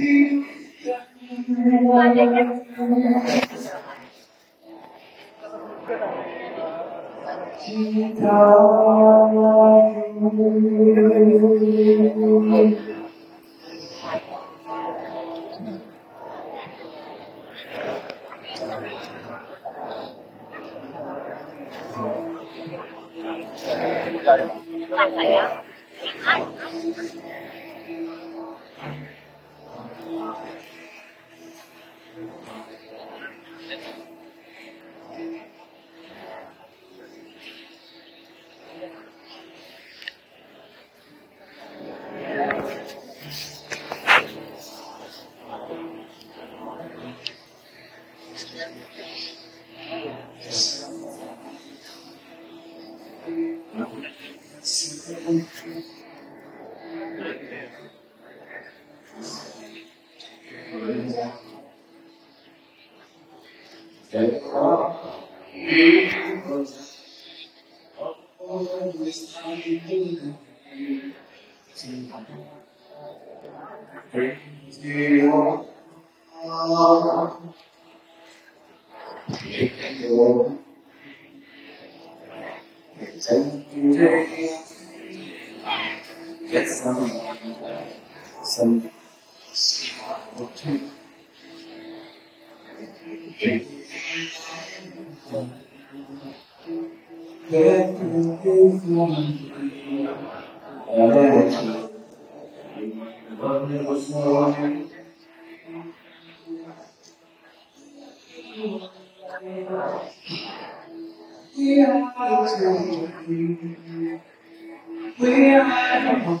Thank you. coming some We are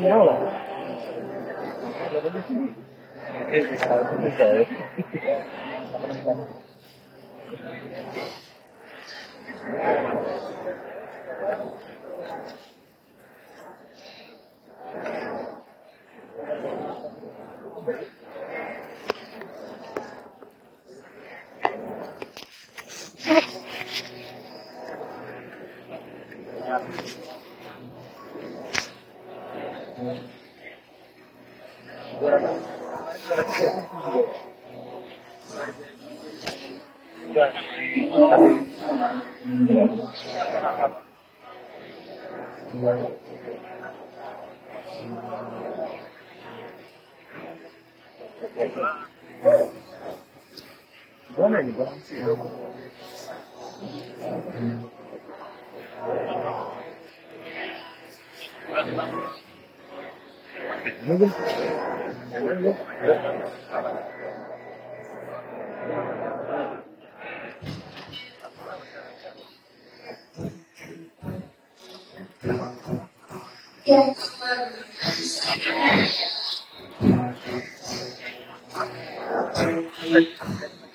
dela. Thank you. 国内你不能自己的国。那个，那个，那个。Thank you.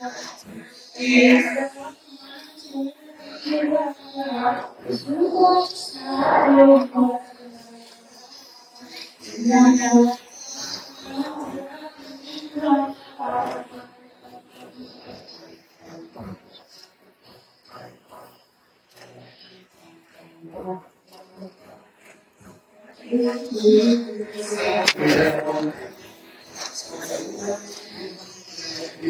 Thank.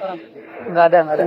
Enggak ada, enggak ada.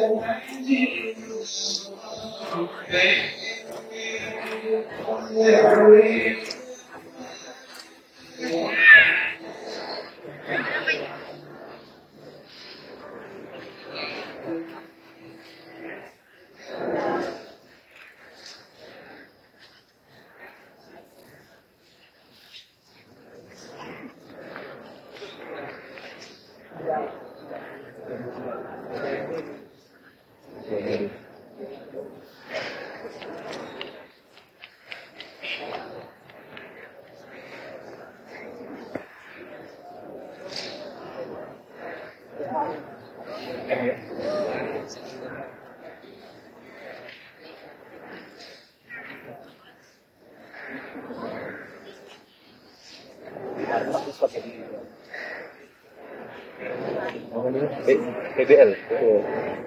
Thank you. Ya. PBL.